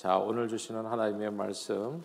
자, 오늘 주시는 하나님의 말씀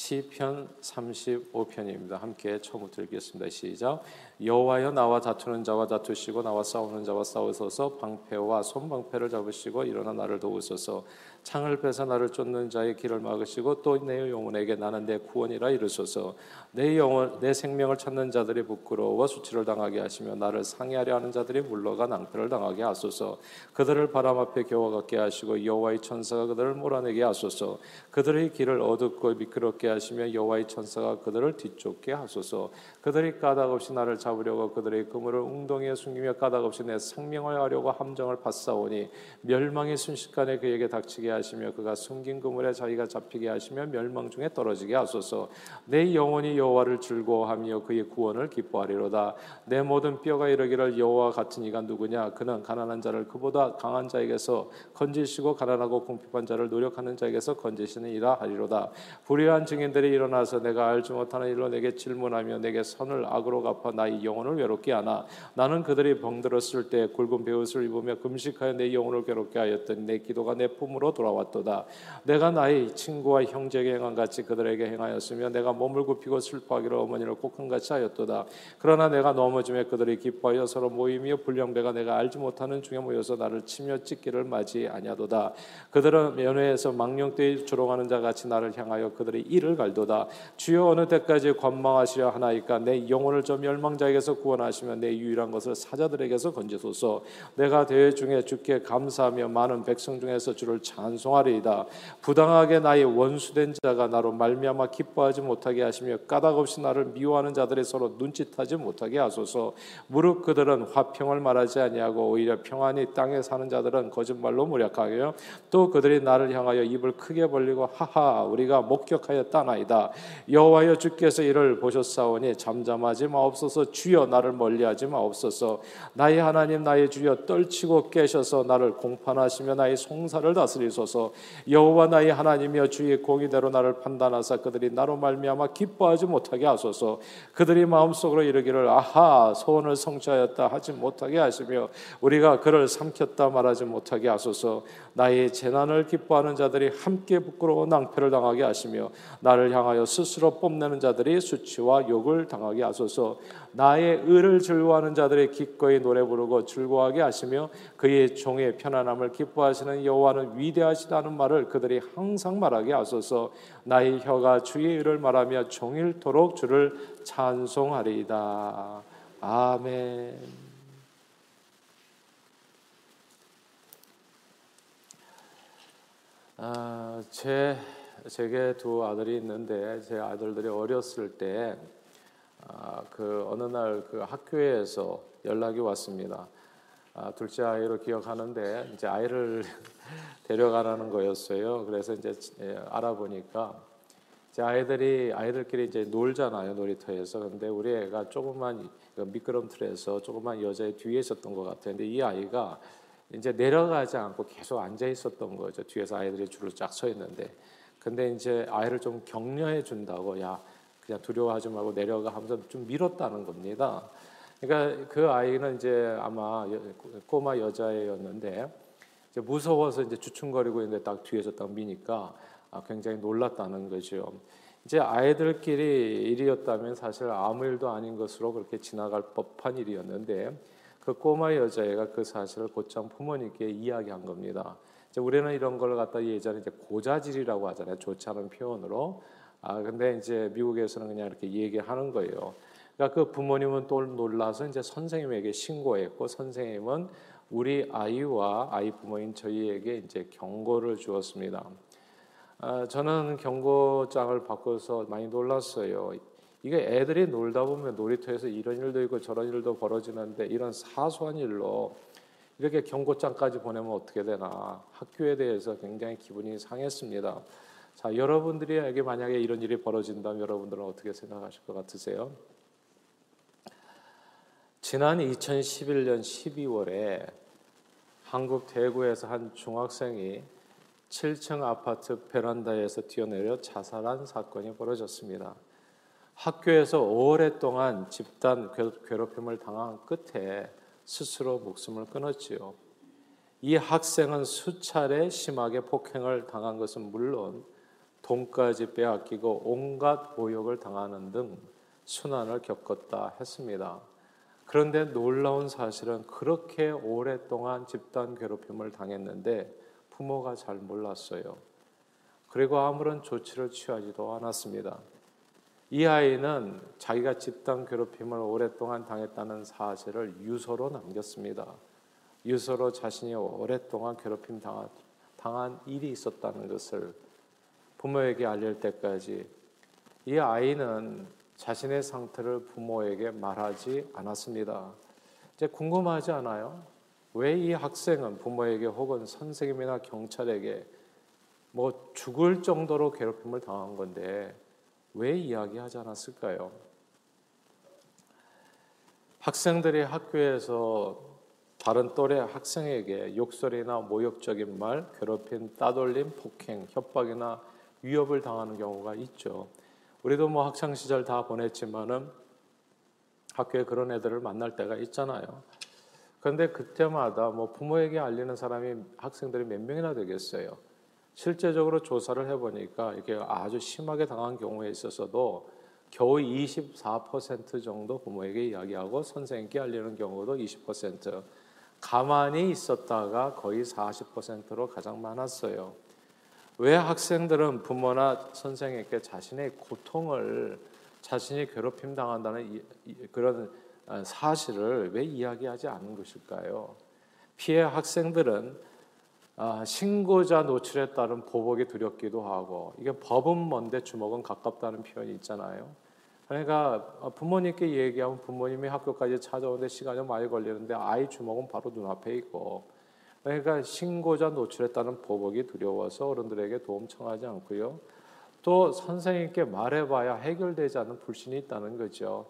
시편 35편입니다. 함께 처음부터 읽겠습니다. 시작. 여호와여 나와 다투는 자와 다투시고 나와 싸우는 자와 싸우소서 방패와 손방패를 잡으시고 일어나 나를 도우소서 창을 빼서 나를 쫓는 자의 길을 막으시고 또 내 영혼에게 나는 내 구원이라 이르소서 내 영혼 내 생명을 찾는 자들이 부끄러워 수치를 당하게 하시며 나를 상해하려 하는 자들이 물러가 낭패를 당하게 하소서 그들을 바람 앞에 겨워 갖게 하시고 여호와의 천사가 그들을 몰아내게 하소서 그들의 길을 어둡고 미끄럽게 하시며 여호와의 천사가 그들을 뒤쫓게 하소서. 그들이 까닭없이 나를 잡으려고 그들의 그물을 웅덩이에 숨기며 까닭없이 내 생명을 하려고 함정을 받사오니 멸망이 순식간에 그에게 닥치게 하시며 그가 숨긴 그물에 자기가 잡히게 하시며 멸망 중에 떨어지게 하소서. 내 영혼이 여호와를 즐거워하며 그의 구원을 기뻐하리로다. 내 모든 뼈가 이르기를 여호와 같은 이가 누구냐? 그는 가난한 자를 그보다 강한 자에게서 건지시고 가난하고 궁핍한 자를 노력하는 자에게서 건지시는 이라 하리로다. 불의한 증인들이 일어나서 내가 알지 못하는 일로 내게 질문하며 내게 선을 악으로 갚아 나의 영혼을 외롭게 하나? 나는 그들이 병들었을 때 굵은 베옷을 입으며 금식하여 내 영혼을 괴롭게 하였더니 내 기도가 내 품으로 돌아왔도다. 내가 나의 친구와 형제에게 행한 같이 그들에게 행하였으며 내가 몸을 굽히고 슬퍼하기로 어머니를 꼭한 같이 하였도다. 그러나 내가 넘어짐에 그들이 기뻐하여 서로 모이며 불량배가 내가 알지 못하는 중에 모여서 나를 치며 찢기를 맞이 아니하도다. 그들은 면회에서 망령되이 조롱하는 자 같이 나를 향하여 그들의 이를 갈도다. 주여 어느 때까지 관망하시려 하나이까? 내 영혼을 저 멸망자에게서 구원하시며 내 유일한 것을 사자들에게서 건지소서. 내가 대회 중에 주께 감사하며 많은 백성 중에서 주를 찬송하리이다. 부당하게 나의 원수된 자가 나로 말미암아 기뻐하지 못하게 하시며 까닭없이 나를 미워하는 자들이 서로 눈짓하지 못하게 하소서. 무릇 그들은 화평을 말하지 아니하고 오히려 평안히 땅에 사는 자들은 거짓말로 무력하며 또 그들이 나를 향하여 입을 크게 벌리고 하하 우리가 목격하 였다나이다. 여호와여 주께서 이를 보셨사오니 잠잠하지 마옵소서. 주여 나를 멀리하지 마옵소서. 나의 하나님 나의 주여 떨치고 깨셔서 나를 공판하시며 나의 송사를 다스리소서. 여호와 나의 하나님이여 주의 공의대로 나를 판단하사 그들이 나로 말미암아 기뻐하지 못하게 하소서. 그들이 마음속으로 이르기를 아하 소원을 성취하였다 하지 못하게 하시며 우리가 그를 삼켰다 말하지 못하게 하소서. 나의 재난을 기뻐하는 자들이 함께 부끄러워 낭패를 당하게 하시며 나를 향하여 스스로 뽐내는 자들이 수치와 욕을 당하게 하소서. 나의 의를 즐거워하는 자들의 기꺼이 노래 부르고 즐거워하게 하시며 그의 종의 편안함을 기뻐하시는 여호와는 위대하시다는 말을 그들이 항상 말하게 하소서. 나의 혀가 주의 의를 말하며 종일토록 주를 찬송하리이다. 아멘. 아, 제 제게 두 아들이 있는데 제 아들들이 어렸을 때그 아, 어느 날 그 학교에서 연락이 왔습니다. 아, 둘째 아이로 기억하는데 이제 아이를 데려가라는 거였어요. 그래서 이제 예, 알아보니까 제 아이들이 아이들끼리 이제 놀잖아요 놀이터에서. 근데 우리 애가 조그만 그 미끄럼틀에서 조그만 여자의 뒤에 있었던 것 같아요. 근데 이 아이가 이제 내려가지 않고 계속 앉아 있었던 거죠. 뒤에서 아이들이 줄을 쫙 서 있는데, 근데 이제 아이를 좀 격려해 준다고 야 그냥 두려워하지 말고 내려가 하면서 좀 밀었다는 겁니다. 그러니까 그 아이는 이제 아마 꼬마 여자애였는데 이제 무서워서 이제 주춤거리고 있는데 딱 뒤에서 딱 미니까 아, 굉장히 놀랐다는 거죠. 이제 아이들끼리 일이었다면 사실 아무 일도 아닌 것으로 그렇게 지나갈 법한 일이었는데 그 꼬마 여자애가 그 사실을 곧장 부모님께 이야기한 겁니다. 우리는 이런 걸 갖다 예전에 이제 고자질이라고 하잖아요. 좋지 않은 표현으로. 아 근데 이제 미국에서는 그냥 이렇게 얘기하는 거예요. 그러니까 그 부모님은 또 놀라서 이제 선생님에게 신고했고 선생님은 우리 아이와 아이 부모인 저희에게 이제 경고를 주었습니다. 아, 저는 경고장을 바꿔서 많이 놀랐어요. 이게 애들이 놀다 보면 놀이터에서 이런 일도 있고 저런 일도 벌어지는데 이런 사소한 일로 이렇게 경고장까지 보내면 어떻게 되나 학교에 대해서 굉장히 기분이 상했습니다. 자, 여러분들에게 만약에 이런 일이 벌어진다면 여러분들은 어떻게 생각하실 것 같으세요? 지난 2011년 12월에 한국 대구에서 한 중학생이 7층 아파트 베란다에서 뛰어내려 자살한 사건이 벌어졌습니다. 학교에서 오랫동안 집단 괴롭힘을 당한 끝에 스스로 목숨을 끊었지요. 이 학생은 수차례 심하게 폭행을 당한 것은 물론 돈까지 빼앗기고 온갖 모욕을 당하는 등 순환을 겪었다 했습니다. 그런데 놀라운 사실은 그렇게 오랫동안 집단 괴롭힘을 당했는데 부모가 잘 몰랐어요. 그리고 아무런 조치를 취하지도 않았습니다. 이 아이는 자기가 집단 괴롭힘을 오랫동안 당했다는 사실을 유서로 남겼습니다. 유서로 자신이 오랫동안 괴롭힘 당한, 당한 일이 있었다는 것을 부모에게 알릴 때까지 이 아이는 자신의 상태를 부모에게 말하지 않았습니다. 이제 궁금하지 않아요? 왜 이 학생은 부모에게 혹은 선생님이나 경찰에게 뭐 죽을 정도로 괴롭힘을 당한 건데 왜 이야기하지 않았을까요? 학생들이 학교에서 다른 또래 학생에게 욕설이나 모욕적인 말, 괴롭힘, 따돌림, 폭행, 협박이나 위협을 당하는 경우가 있죠. 우리도 뭐 학창 시절 다 보냈지만은 학교에 그런 애들을 만날 때가 있잖아요. 그런데 그때마다 뭐 부모에게 알리는 사람이 학생들이 몇 명이나 되겠어요. 실제적으로 조사를 해보니까 이게 아주 심하게 당한 경우에 있어서도 겨우 24% 정도 부모에게 이야기하고 선생님께 알리는 경우도 20%, 가만히 있었다가 거의 40%로 가장 많았어요. 왜 학생들은 부모나 선생에게 자신의 고통을 자신이 괴롭힘 당한다는 그런 아, 사실을 왜 이야기하지 않는 것일까요? 피해 학생들은 아, 신고자 노출에 따른 보복이 두렵기도 하고 이게 법은 먼데 주먹은 가깝다는 표현이 있잖아요. 그러니까 부모님께 얘기하면 부모님이 학교까지 찾아오는데 시간이 많이 걸리는데 아이 주먹은 바로 눈앞에 있고 그러니까 신고자 노출했다는 보복이 두려워서 어른들에게 도움 청하지 않고요. 또 선생님께 말해봐야 해결되지 않는 불신이 있다는 거죠.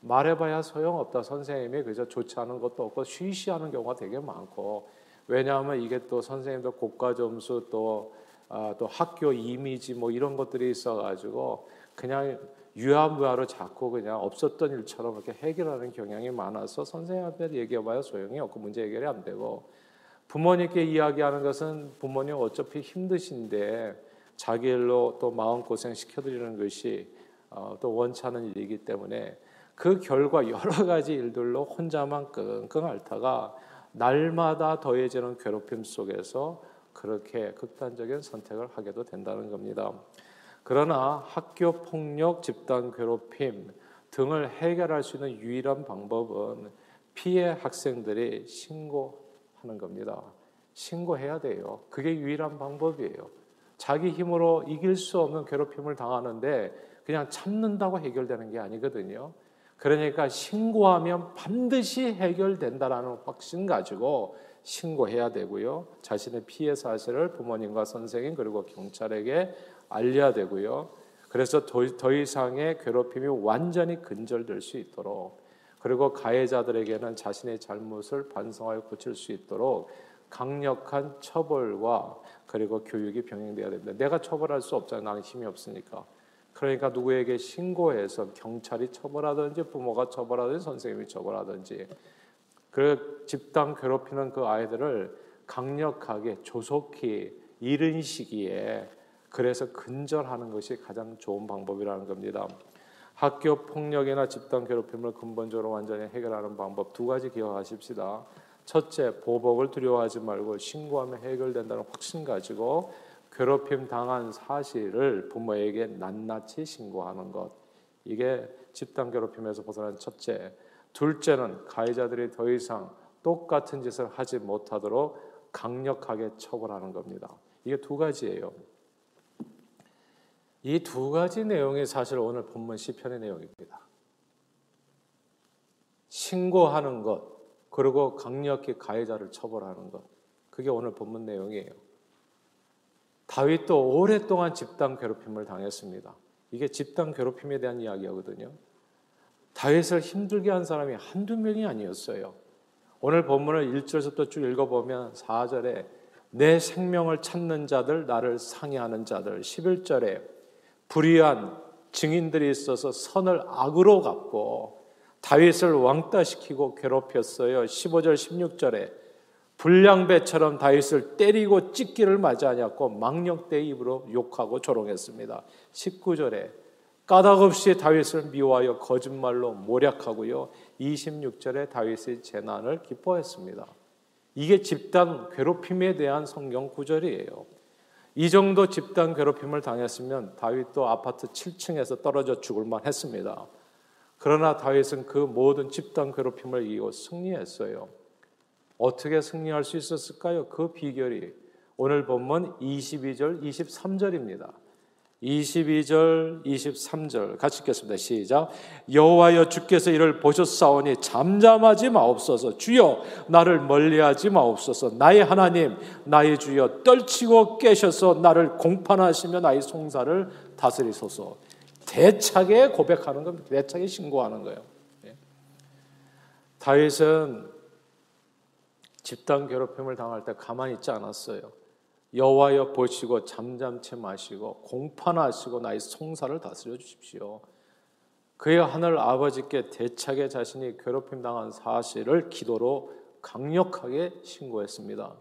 말해봐야 소용없다. 선생님이 그저 좋지 않은 것도 없고 쉬쉬하는 경우가 되게 많고 왜냐하면 이게 또 선생님도 고가 점수 또, 아, 또 학교 이미지 뭐 이런 것들이 있어가지고 그냥 유아무아로 자꾸 그냥 없었던 일처럼 이렇게 해결하는 경향이 많아서 선생님한테 얘기해봐야 소용이 없고 문제 해결이 안 되고 부모님께 이야기하는 것은 부모님 어차피 힘드신데 자기 일로 또 마음고생 시켜드리는 것이 어, 또 원치 않은 일이기 때문에 그 결과 여러 가지 일들로 혼자만 끙끙 앓다가 날마다 더해지는 괴롭힘 속에서 그렇게 극단적인 선택을 하게도 된다는 겁니다. 그러나 학교 폭력, 집단 괴롭힘 등을 해결할 수 있는 유일한 방법은 피해 학생들이 신고하는 겁니다. 신고해야 돼요. 그게 유일한 방법이에요. 자기 힘으로 이길 수 없는 괴롭힘을 당하는데 그냥 참는다고 해결되는 게 아니거든요. 그러니까 신고하면 반드시 해결된다라는 확신 가지고 신고해야 되고요. 자신의 피해 사실을 부모님과 선생님 그리고 경찰에게 알려야 되고요. 그래서 더, 더 이상의 괴롭힘이 완전히 근절될 수 있도록 그리고 가해자들에게는 자신의 잘못을 반성하여 고칠 수 있도록 강력한 처벌과 그리고 교육이 병행돼야 됩니다. 내가 처벌할 수 없잖아요. 나는 힘이 없으니까. 그러니까 누구에게 신고해서 경찰이 처벌하든지 부모가 처벌하든지 선생님이 처벌하든지 그 집단 괴롭히는 그 아이들을 강력하게 조속히 이른 시기에 그래서 근절하는 것이 가장 좋은 방법이라는 겁니다. 학교 폭력이나 집단 괴롭힘을 근본적으로 완전히 해결하는 방법 두 가지 기억하십시다. 첫째, 보복을 두려워하지 말고 신고하면 해결된다는 확신 가지고 괴롭힘 당한 사실을 부모에게 낱낱이 신고하는 것. 이게 집단 괴롭힘에서 벗어난 첫째. 둘째는 가해자들이 더 이상 똑같은 짓을 하지 못하도록 강력하게 처벌하는 겁니다. 이게 두 가지예요. 이 두 가지 내용이 사실 오늘 본문 시편의 내용입니다. 신고하는 것, 그리고 강력히 가해자를 처벌하는 것. 그게 오늘 본문 내용이에요. 다윗도 오랫동안 집단 괴롭힘을 당했습니다. 이게 집단 괴롭힘에 대한 이야기거든요. 다윗을 힘들게 한 사람이 한두 명이 아니었어요. 오늘 본문을 1절부터 쭉 읽어보면 4절에 내 생명을 찾는 자들, 나를 상해하는 자들, 11절에 불의한 증인들이 있어서 선을 악으로 갚고 다윗을 왕따시키고 괴롭혔어요. 15절 16절에 불량배처럼 다윗을 때리고 찢기를 맞이하냐고 망령대 입으로 욕하고 조롱했습니다. 19절에 까닭없이 다윗을 미워하여 거짓말로 모략하고요. 26절에 다윗의 재난을 기뻐했습니다. 이게 집단 괴롭힘에 대한 성경 구절이에요. 이 정도 집단 괴롭힘을 당했으면 다윗도 아파트 7층에서 떨어져 죽을 만 했습니다. 그러나 다윗은 그 모든 집단 괴롭힘을 이기고 승리했어요. 어떻게 승리할 수 있었을까요? 그 비결이 오늘 본문 22절, 23절입니다. 22절, 23절 같이 읽겠습니다. 시작. 여호와여 주께서 이를 보셨사오니 잠잠하지 마옵소서. 주여 나를 멀리하지 마옵소서. 나의 하나님, 나의 주여 떨치고 깨셔서 나를 공판하시며 나의 송사를 다스리소서. 대차게 고백하는 겁니다. 대차게 신고하는 거예요. 예. 다윗은 집단 괴롭힘을 당할 때 가만히 있지 않았어요. 여호와여 보시고 잠잠치 마시고 공판하시고 나의 송사를 다스려 주십시오. 그의 하늘 아버지께 대차게 자신이 괴롭힘 당한 사실을 기도로 강력하게 신고했습니다.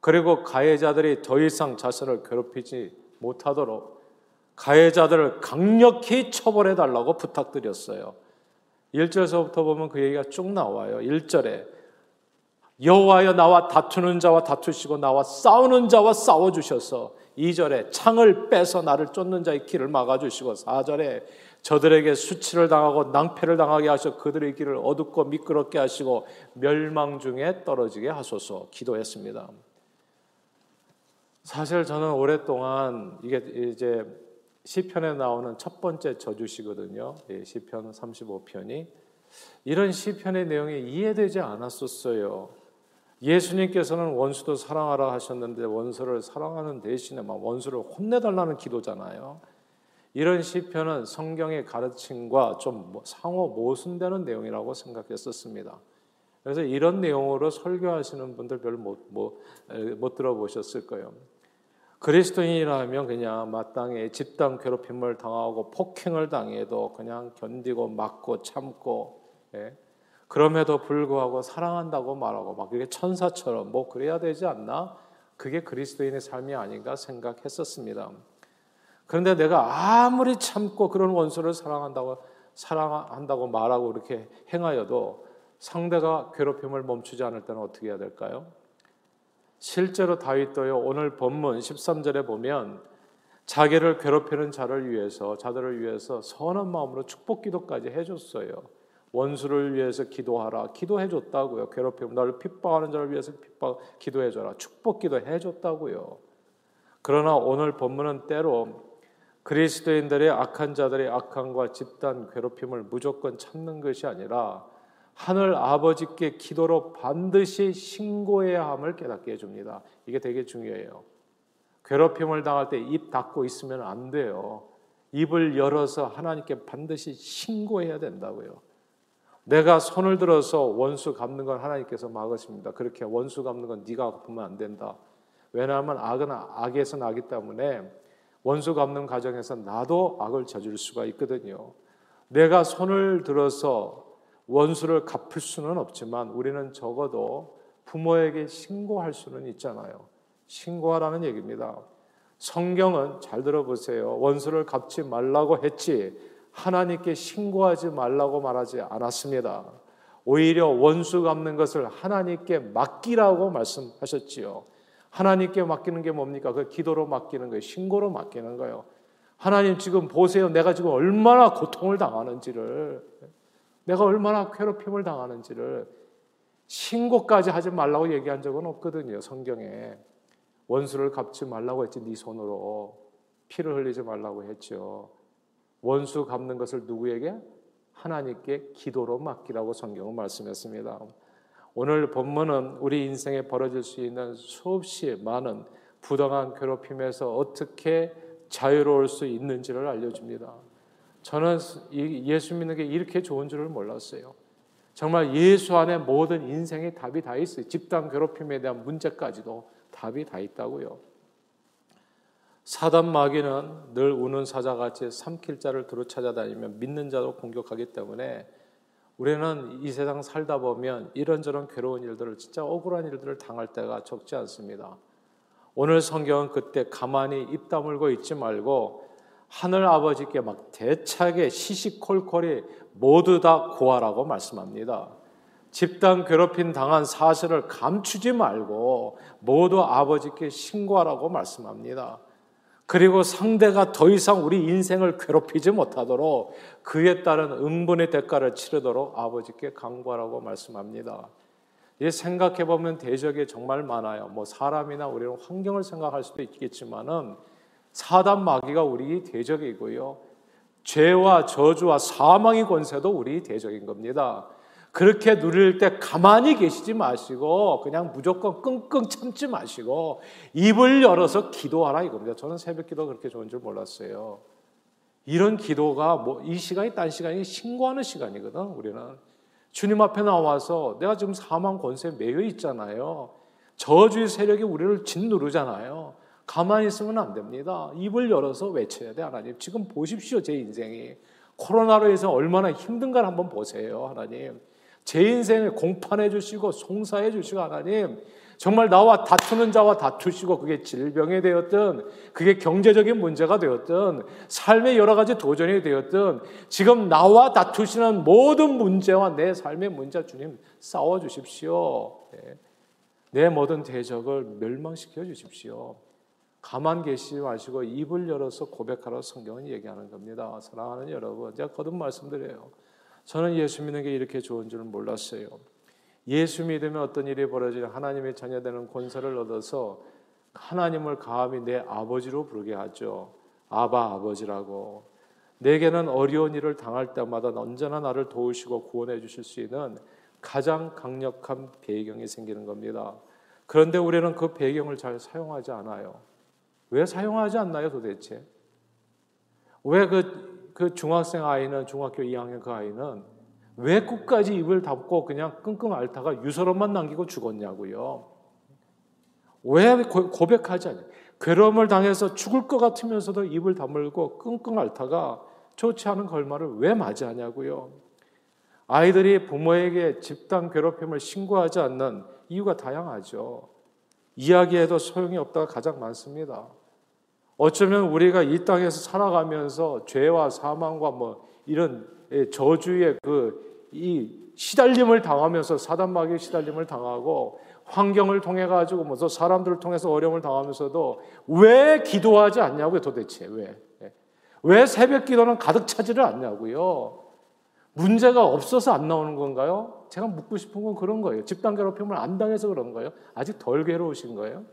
그리고 가해자들이 더 이상 자신을 괴롭히지 못하도록 가해자들을 강력히 처벌해 달라고 부탁드렸어요. 1절에서부터 보면 그 얘기가 쭉 나와요. 1절에 여호와여 나와 다투는 자와 다투시고 나와 싸우는 자와 싸워 주셔서 2절에 창을 빼서 나를 쫓는 자의 길을 막아 주시고 4절에 저들에게 수치를 당하고 낭패를 당하게 하셔 그들의 길을 어둡고 미끄럽게 하시고 멸망 중에 떨어지게 하소서 기도했습니다. 사실 저는 오랫동안 이게 이제 시편에 나오는 첫 번째 저주시거든요. 시편 35편이 이런 시편의 내용이 이해되지 않았었어요. 예수님께서는 원수도 사랑하라 하셨는데 원수를 사랑하는 대신에 막 원수를 혼내달라는 기도잖아요. 이런 시편은 성경의 가르침과 좀뭐 상호 모순되는 내용이라고 생각했었습니다. 그래서 이런 내용으로 설교하시는 분들 별로 못, 못, 못 들어보셨을 거예요. 그리스도인이라면 그냥 마땅히 집단 괴롭힘을 당하고 폭행을 당해도 그냥 견디고 막고 참고 예? 그럼에도 불구하고 사랑한다고 말하고 막 그게 천사처럼 뭐 그래야 되지 않나? 그게 그리스도인의 삶이 아닌가 생각했었습니다. 그런데 내가 아무리 참고 그런 원수를 사랑한다고 사랑한다고 말하고 이렇게 행하여도 상대가 괴롭힘을 멈추지 않을 때는 어떻게 해야 될까요? 실제로 다윗도요. 오늘 본문 13절에 보면 자기를 괴롭히는 자를 위해서 자들을 위해서 선한 마음으로 축복 기도까지 해줬어요. 원수를 위해서 기도하라. 기도해 줬다고요. 괴롭히면 나를 핍박하는 자를 위해서 핍박 기도해 줘라. 축복 기도해 줬다고요. 그러나 오늘 본문은 때로 그리스도인들의 악한 자들의 악함과 집단 괴롭힘을 무조건 참는 것이 아니라 하늘 아버지께 기도로 반드시 신고해야 함을 깨닫게 해줍니다. 이게 되게 중요해요. 괴롭힘을 당할 때 입 닫고 있으면 안 돼요. 입을 열어서 하나님께 반드시 신고해야 된다고요. 내가 손을 들어서 원수 갚는 건 하나님께서 막으십니다. 그렇게 원수 갚는 건 네가 갚으면 안 된다. 왜냐하면 악은 악에서 나기 때문에 원수 갚는 과정에서 나도 악을 저질 수가 있거든요. 내가 손을 들어서 원수를 갚을 수는 없지만 우리는 적어도 부모에게 신고할 수는 있잖아요. 신고하라는 얘기입니다. 성경은 잘 들어보세요. 원수를 갚지 말라고 했지 하나님께 신고하지 말라고 말하지 않았습니다. 오히려 원수 갚는 것을 하나님께 맡기라고 말씀하셨지요. 하나님께 맡기는 게 뭡니까? 그 기도로 맡기는 거예요. 신고로 맡기는 거예요. 하나님 지금 보세요. 내가 지금 얼마나 고통을 당하는지를, 내가 얼마나 괴롭힘을 당하는지를 신고까지 하지 말라고 얘기한 적은 없거든요. 성경에 원수를 갚지 말라고 했지 네 손으로 피를 흘리지 말라고 했죠. 원수 갚는 것을 누구에게? 하나님께 기도로 맡기라고 성경은 말씀했습니다. 오늘 본문은 우리 인생에 벌어질 수 있는 수없이 많은 부당한 괴롭힘에서 어떻게 자유로울 수 있는지를 알려줍니다. 저는 예수 믿는 게 이렇게 좋은 줄을 몰랐어요. 정말 예수 안에 모든 인생의 답이 다 있어요. 집단 괴롭힘에 대한 문제까지도 답이 다 있다고요. 사단 마귀는 늘 우는 사자같이 삼킬 자를 두루 찾아다니며 믿는 자도 공격하기 때문에 우리는 이 세상 살다 보면 이런저런 괴로운 일들을 진짜 억울한 일들을 당할 때가 적지 않습니다. 오늘 성경은 그때 가만히 입 다물고 있지 말고 하늘 아버지께 막 대차게 시시콜콜이 모두 다 고하라고 말씀합니다. 집단 괴롭힘 당한 사실을 감추지 말고 모두 아버지께 신고하라고 말씀합니다. 그리고 상대가 더 이상 우리 인생을 괴롭히지 못하도록 그에 따른 은분의 대가를 치르도록 아버지께 강구하라고 말씀합니다. 이 생각해 보면 대적이 정말 많아요. 뭐 사람이나 우리는 환경을 생각할 수도 있겠지만은 사단 마귀가 우리 대적이고요. 죄와 저주와 사망의 권세도 우리 대적인 겁니다. 그렇게 누릴 때 가만히 계시지 마시고 그냥 무조건 끙끙 참지 마시고 입을 열어서 기도하라 이겁니다. 저는 새벽 기도 그렇게 좋은 줄 몰랐어요. 이런 기도가 뭐 이 시간이 딴 시간이 신고하는 시간이거든. 우리는 주님 앞에 나와서 내가 지금 사망 권세에 매여 있잖아요. 저주의 세력이 우리를 짓누르잖아요. 가만히 있으면 안 됩니다. 입을 열어서 외쳐야 돼, 하나님. 지금 보십시오, 제 인생이. 코로나로 해서 얼마나 힘든가 한번 보세요, 하나님. 제 인생을 공판해 주시고 송사해 주시고 하나님 정말 나와 다투는 자와 다투시고 그게 질병이 되었든 그게 경제적인 문제가 되었든 삶의 여러 가지 도전이 되었든 지금 나와 다투시는 모든 문제와 내 삶의 문제 주님 싸워 주십시오. 네. 내 모든 대적을 멸망시켜 주십시오. 가만 계시지 마시고 입을 열어서 고백하라 성경은 얘기하는 겁니다. 사랑하는 여러분, 제가 거듭 말씀드려요. 저는 예수 믿는 게 이렇게 좋은 줄은 몰랐어요. 예수 믿으면 어떤 일이 벌어지냐 하나님의 자녀되는 권세를 얻어서 하나님을 감히 내 아버지로 부르게 하죠. 아바 아버지라고. 내게는 어려운 일을 당할 때마다 언제나 나를 도우시고 구원해 주실 수 있는 가장 강력한 배경이 생기는 겁니다. 그런데 우리는 그 배경을 잘 사용하지 않아요. 왜 사용하지 않나요, 도대체? 왜 그 그 중학생 아이는 중학교 2학년 그 아이는 왜 끝까지 입을 닫고 그냥 끙끙 앓다가 유서론만 남기고 죽었냐고요. 왜 고백하지 않냐? 괴로움을 당해서 죽을 것 같으면서도 입을 다물고 끙끙 앓다가 좋지 않은 걸말을 왜 맞이하냐고요. 아이들이 부모에게 집단 괴롭힘을 신고하지 않는 이유가 다양하죠. 이야기해도 소용이 없다가 가장 많습니다. 어쩌면 우리가 이 땅에서 살아가면서 죄와 사망과 뭐 이런 저주의 그 이 시달림을 당하면서 사단마귀의 시달림을 당하고 환경을 통해 가지고 뭐 사람들을 통해서 어려움을 당하면서도 왜 기도하지 않냐고요 도대체 왜? 왜 새벽 기도는 가득 차지를 않냐고요? 문제가 없어서 안 나오는 건가요? 제가 묻고 싶은 건 그런 거예요. 집단 괴롭힘을 안 당해서 그런 거예요? 아직 덜 괴로우신 거예요?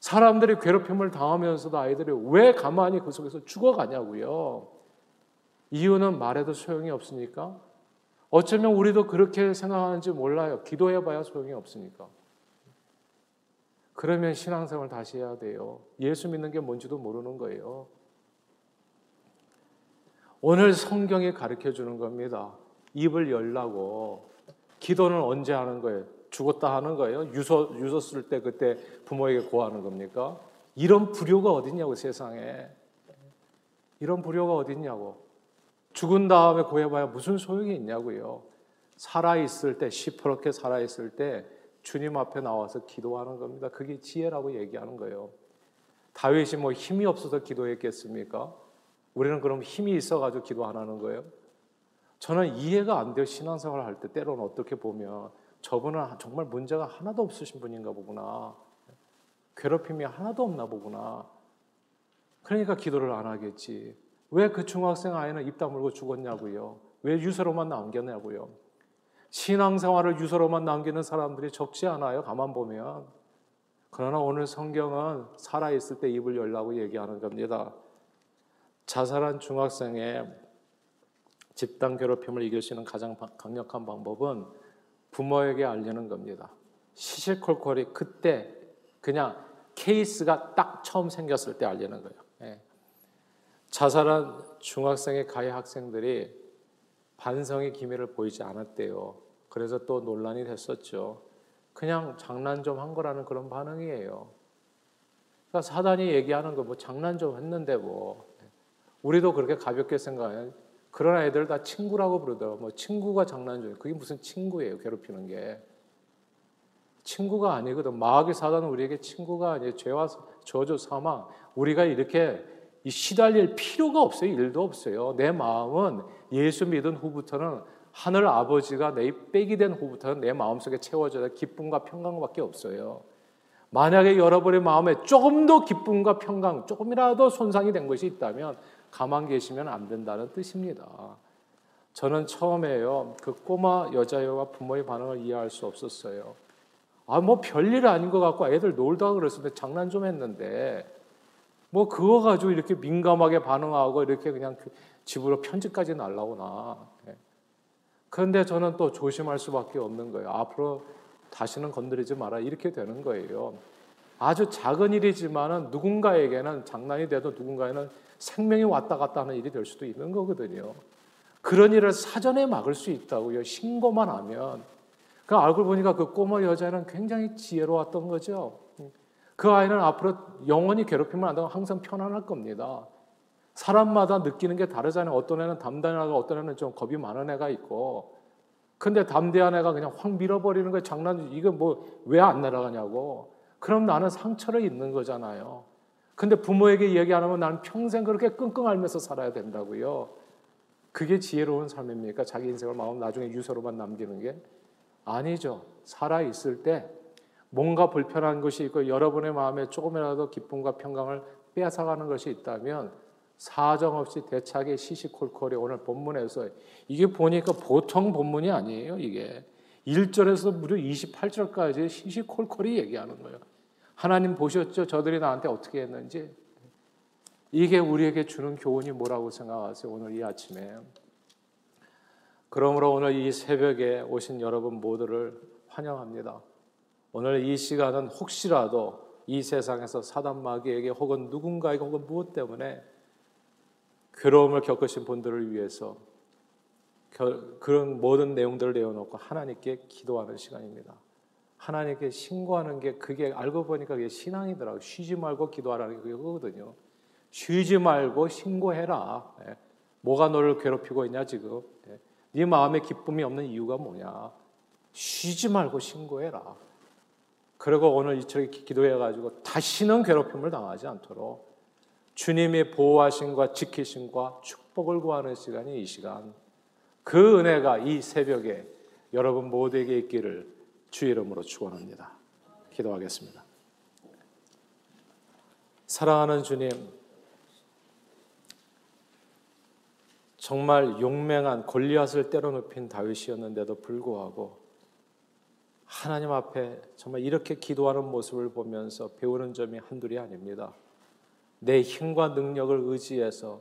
사람들이 괴롭힘을 당하면서도 아이들이 왜 가만히 그 속에서 죽어가냐고요. 이유는 말해도 소용이 없으니까. 어쩌면 우리도 그렇게 생각하는지 몰라요. 기도해봐야 소용이 없으니까. 그러면 신앙생활 다시 해야 돼요. 예수 믿는 게 뭔지도 모르는 거예요. 오늘 성경이 가르쳐 주는 겁니다. 입을 열라고. 기도는 언제 하는 거예요? 죽었다 하는 거예요. 유서 유서 쓸 때 그때 부모에게 고하는 겁니까? 이런 불효가 어딨냐고 세상에. 이런 불효가 어딨냐고. 죽은 다음에 고해봐야 무슨 소용이 있냐고요. 살아 있을 때, 시퍼렇게 살아 있을 때 주님 앞에 나와서 기도하는 겁니다. 그게 지혜라고 얘기하는 거예요. 다윗이 뭐 힘이 없어서 기도했겠습니까? 우리는 그럼 힘이 있어가지고 기도 안 하는 거예요? 저는 이해가 안 돼요. 신앙생활 할 때 때로는 어떻게 보면 저분은 정말 문제가 하나도 없으신 분인가 보구나. 괴롭힘이 하나도 없나 보구나. 그러니까 기도를 안 하겠지. 왜 그 중학생 아이는 입 다물고 죽었냐고요. 왜 유서로만 남겼냐고요. 신앙생활을 유서로만 남기는 사람들이 적지 않아요. 가만 보면. 그러나 오늘 성경은 살아있을 때 입을 열라고 얘기하는 겁니다. 자살한 중학생의 집단 괴롭힘을 이길 수 있는 가장 강력한 방법은 부모에게 알리는 겁니다. 시시콜콜이 그때 그냥 케이스가 딱 처음 생겼을 때 알리는 거예요. 예. 자살한 중학생의 가해 학생들이 반성의 기미를 보이지 않았대요. 그래서 또 논란이 됐었죠. 그냥 장난 좀 한 거라는 그런 반응이에요. 그러니까 사단이 얘기하는 거 뭐 장난 좀 했는데 뭐 우리도 그렇게 가볍게 생각해요. 그런 아이들 다 친구라고 부르더라고. 뭐 친구가 장난 중 그게 무슨 친구예요? 괴롭히는 게. 친구가 아니거든. 마귀 사단은 우리에게 친구가 아니에요. 죄와 저주 사망. 우리가 이렇게 시달릴 필요가 없어요. 일도 없어요. 내 마음은 예수 믿은 후부터는 하늘 아버지가 내 빼기 된 후부터는 내 마음속에 채워져야 기쁨과 평강밖에 없어요. 만약에 여러분의 마음에 조금 더 기쁨과 평강, 조금이라도 손상이 된 것이 있다면 가만 계시면 안 된다는 뜻입니다. 저는 처음에요, 그 꼬마 여자애와 부모의 반응을 이해할 수 없었어요. 아, 뭐 별일 아닌 것 같고 애들 놀다 그랬는데 장난 좀 했는데 뭐 그거 가지고 이렇게 민감하게 반응하고 이렇게 그냥 그 집으로 편지까지 날라오나. 예. 그런데 저는 또 조심할 수밖에 없는 거예요. 앞으로 다시는 건드리지 마라. 이렇게 되는 거예요. 아주 작은 일이지만은 누군가에게는 장난이 돼도 누군가에는 생명이 왔다 갔다 하는 일이 될 수도 있는 거거든요. 그런 일을 사전에 막을 수 있다고요. 신고만 하면. 그 알고 보니까 그 꼬마 여자는 굉장히 지혜로웠던 거죠. 그 아이는 앞으로 영원히 괴롭히면 안 되고 항상 편안할 겁니다. 사람마다 느끼는 게 다르잖아요. 어떤 애는 담대하고 어떤 애는 좀 겁이 많은 애가 있고. 근데 담대한 애가 그냥 확 밀어버리는 거예요. 장난, 이거 뭐 왜 안 날아가냐고. 그럼 나는 상처를 입는 거잖아요. 근데 부모에게 얘기 안 하면 나는 평생 그렇게 끙끙 앓면서 살아야 된다고요. 그게 지혜로운 삶입니까? 자기 인생을 마음 나중에 유서로만 남기는 게? 아니죠. 살아 있을 때 뭔가 불편한 것이 있고 여러분의 마음에 조금이라도 기쁨과 평강을 빼앗아가는 것이 있다면 사정없이 대차게 시시콜콜이 오늘 본문에서 이게 보니까 보통 본문이 아니에요. 이게 1절에서 무려 28절까지 시시콜콜이 얘기하는 거예요. 하나님 보셨죠? 저들이 나한테 어떻게 했는지. 이게 우리에게 주는 교훈이 뭐라고 생각하세요? 오늘 이 아침에. 그러므로 오늘 이 새벽에 오신 여러분 모두를 환영합니다. 오늘 이 시간은 혹시라도 이 세상에서 사단 마귀에게 혹은 누군가에게 혹은 무엇 때문에 괴로움을 겪으신 분들을 위해서 그런 모든 내용들을 내어놓고 하나님께 기도하는 시간입니다. 하나님께 신고하는 게 그게 알고 보니까 그게 신앙이더라고요. 쉬지 말고 기도하라는 게 그거거든요. 쉬지 말고 신고해라. 예. 뭐가 너를 괴롭히고 있냐 지금. 예. 네 마음에 기쁨이 없는 이유가 뭐냐. 쉬지 말고 신고해라. 그리고 오늘 이처럼 기도해가지고 다시는 괴롭힘을 당하지 않도록 주님의 보호하심과 지키심과 축복을 구하는 시간이 이 시간. 그 은혜가 이 새벽에 여러분 모두에게 있기를 주 이름으로 축원합니다. 기도하겠습니다. 사랑하는 주님, 정말 용맹한 골리앗을 때려눕힌 다윗이었는데도 불구하고 하나님 앞에 정말 이렇게 기도하는 모습을 보면서 배우는 점이 한둘이 아닙니다. 내 힘과 능력을 의지해서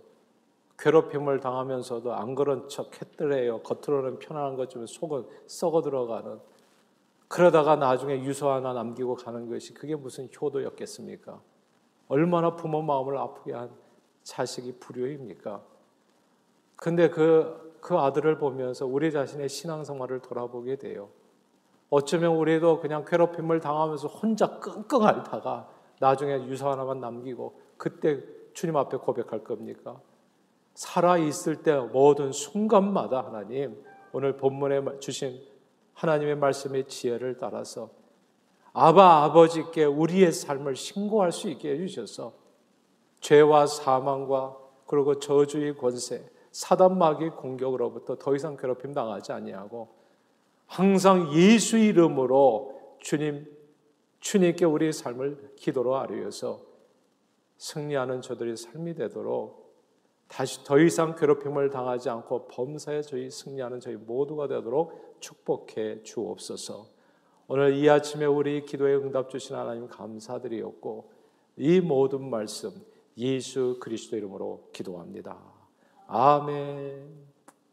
괴롭힘을 당하면서도 안 그런 척 했더래요. 겉으로는 편안한 것좀 속은 썩어 들어가는 그러다가 나중에 유서 하나 남기고 가는 것이 그게 무슨 효도였겠습니까? 얼마나 부모 마음을 아프게 한 자식이 불효입니까? 근데 그, 그 아들을 보면서 우리 자신의 신앙생활을 돌아보게 돼요. 어쩌면 우리도 그냥 괴롭힘을 당하면서 혼자 끙끙 앓다가 나중에 유서 하나만 남기고 그때 주님 앞에 고백할 겁니까? 살아있을 때 모든 순간마다 하나님 오늘 본문에 주신 하나님의 말씀의 지혜를 따라서 아바 아버지께 우리의 삶을 신고할 수 있게 해주셔서 죄와 사망과 그리고 저주의 권세, 사단 마귀 공격으로부터 더 이상 괴롭힘 당하지 아니하고 항상 예수 이름으로 주님 주님께 우리의 삶을 기도로 아뢰어서 승리하는 저들의 삶이 되도록 다시 더 이상 괴롭힘을 당하지 않고 범사에 저희 승리하는 저희 모두가 되도록 축복해 주옵소서. 오늘 이 아침에 우리 기도에 응답 주신 하나님 감사드리었고 이 모든 말씀 예수 그리스도 이름으로 기도합니다. 아멘.